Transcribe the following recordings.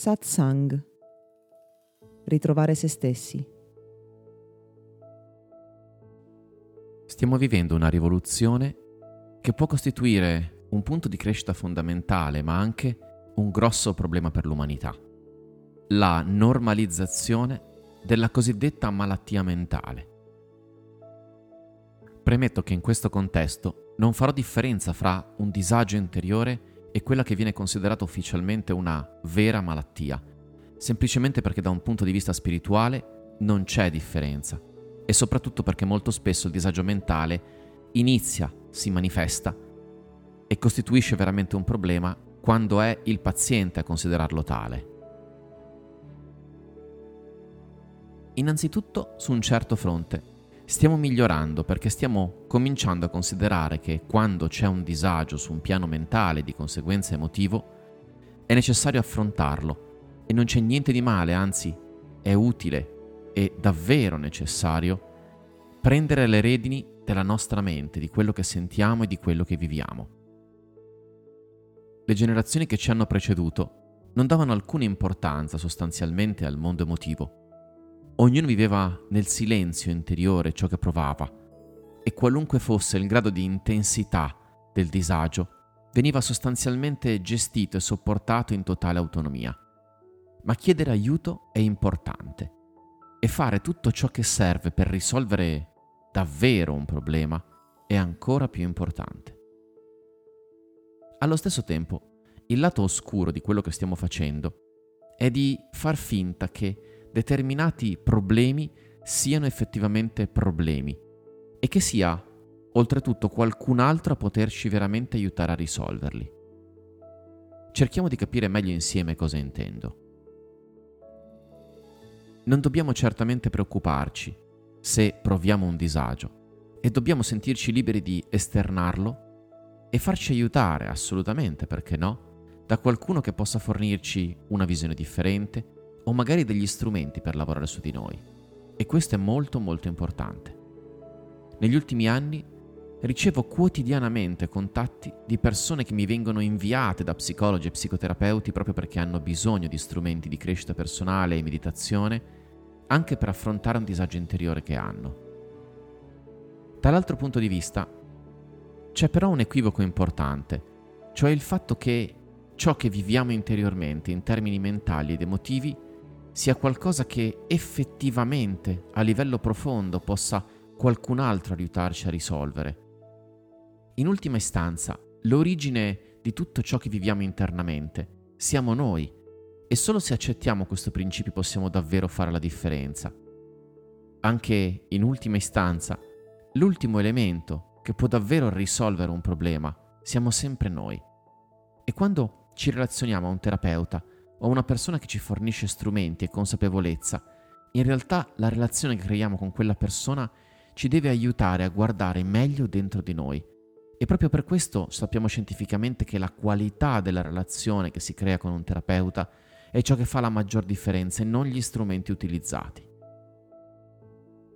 Satsang. Ritrovare se stessi. Stiamo vivendo una rivoluzione che può costituire un punto di crescita fondamentale, ma anche un grosso problema per l'umanità. La normalizzazione della cosiddetta malattia mentale. Premetto che in questo contesto non farò differenza fra un disagio interiore e quella che viene considerata ufficialmente una vera malattia, semplicemente perché da un punto di vista spirituale non c'è differenza e soprattutto perché molto spesso il disagio mentale inizia, si manifesta e costituisce veramente un problema quando è il paziente a considerarlo tale. Innanzitutto su un certo fronte. Stiamo migliorando perché stiamo cominciando a considerare che quando c'è un disagio su un piano mentale di conseguenza emotivo, è necessario affrontarlo e non c'è niente di male, anzi è utile e davvero necessario prendere le redini della nostra mente, di quello che sentiamo e di quello che viviamo. Le generazioni che ci hanno preceduto non davano alcuna importanza sostanzialmente al mondo emotivo Ognuno viveva nel silenzio interiore ciò che provava e qualunque fosse il grado di intensità del disagio, veniva sostanzialmente gestito e sopportato in totale autonomia. Ma chiedere aiuto è importante e fare tutto ciò che serve per risolvere davvero un problema è ancora più importante. Allo stesso tempo, il lato oscuro di quello che stiamo facendo è di far finta che determinati problemi siano effettivamente problemi e che sia oltretutto qualcun altro a poterci veramente aiutare a risolverli. Cerchiamo di capire meglio insieme cosa intendo. Non dobbiamo certamente preoccuparci se proviamo un disagio e dobbiamo sentirci liberi di esternarlo e farci aiutare assolutamente, perché no, da qualcuno che possa fornirci una visione differente, o magari degli strumenti per lavorare su di noi. E questo è molto molto importante. Negli ultimi anni ricevo quotidianamente contatti di persone che mi vengono inviate da psicologi e psicoterapeuti proprio perché hanno bisogno di strumenti di crescita personale e meditazione anche per affrontare un disagio interiore che hanno. Dall'altro punto di vista c'è però un equivoco importante, cioè il fatto che ciò che viviamo interiormente in termini mentali ed emotivi sia qualcosa che effettivamente a livello profondo possa qualcun altro aiutarci a risolvere. In ultima istanza, l'origine di tutto ciò che viviamo internamente siamo noi e solo se accettiamo questo principio possiamo davvero fare la differenza. Anche in ultima istanza, l'ultimo elemento che può davvero risolvere un problema siamo sempre noi. E quando ci relazioniamo a un terapeuta, o una persona che ci fornisce strumenti e consapevolezza, in realtà la relazione che creiamo con quella persona ci deve aiutare a guardare meglio dentro di noi. E proprio per questo sappiamo scientificamente che la qualità della relazione che si crea con un terapeuta è ciò che fa la maggior differenza e non gli strumenti utilizzati.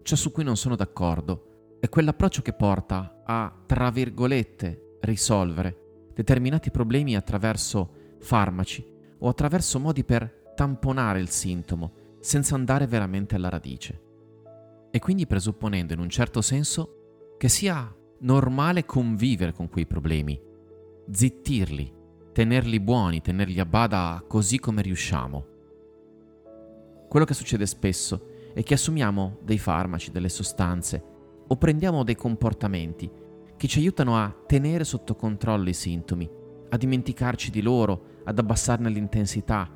Ciò su cui non sono d'accordo è quell'approccio che porta a, tra virgolette, risolvere determinati problemi attraverso farmaci o attraverso modi per tamponare il sintomo senza andare veramente alla radice. E quindi presupponendo in un certo senso che sia normale convivere con quei problemi, zittirli, tenerli buoni, tenerli a bada così come riusciamo. Quello che succede spesso è che assumiamo dei farmaci, delle sostanze o prendiamo dei comportamenti che ci aiutano a tenere sotto controllo i sintomi, a dimenticarci di loro, ad abbassarne l'intensità,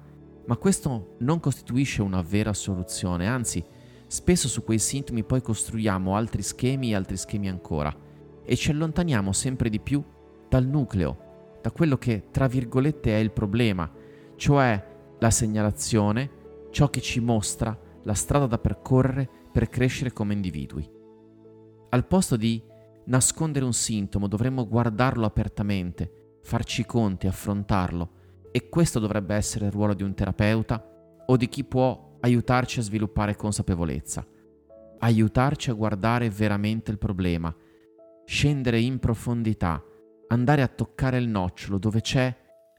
ma questo non costituisce una vera soluzione, anzi, spesso su quei sintomi poi costruiamo altri schemi e altri schemi ancora e ci allontaniamo sempre di più dal nucleo, da quello che tra virgolette è il problema, cioè la segnalazione, ciò che ci mostra la strada da percorrere per crescere come individui. Al posto di nascondere un sintomo dovremmo guardarlo apertamente, farci conti, affrontarlo. E questo dovrebbe essere il ruolo di un terapeuta o di chi può aiutarci a sviluppare consapevolezza, aiutarci a guardare veramente il problema, scendere in profondità, andare a toccare il nocciolo dove c'è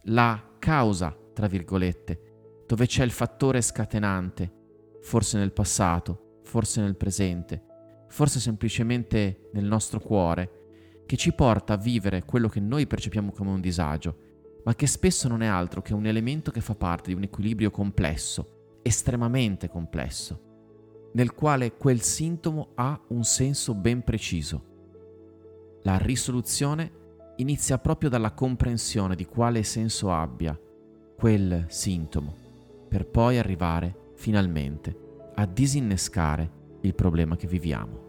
la causa, tra virgolette, dove c'è il fattore scatenante, forse nel passato, forse nel presente, forse semplicemente nel nostro cuore, che ci porta a vivere quello che noi percepiamo come un disagio, ma che spesso non è altro che un elemento che fa parte di un equilibrio complesso, estremamente complesso, nel quale quel sintomo ha un senso ben preciso. La risoluzione inizia proprio dalla comprensione di quale senso abbia quel sintomo, per poi arrivare finalmente a disinnescare il problema che viviamo.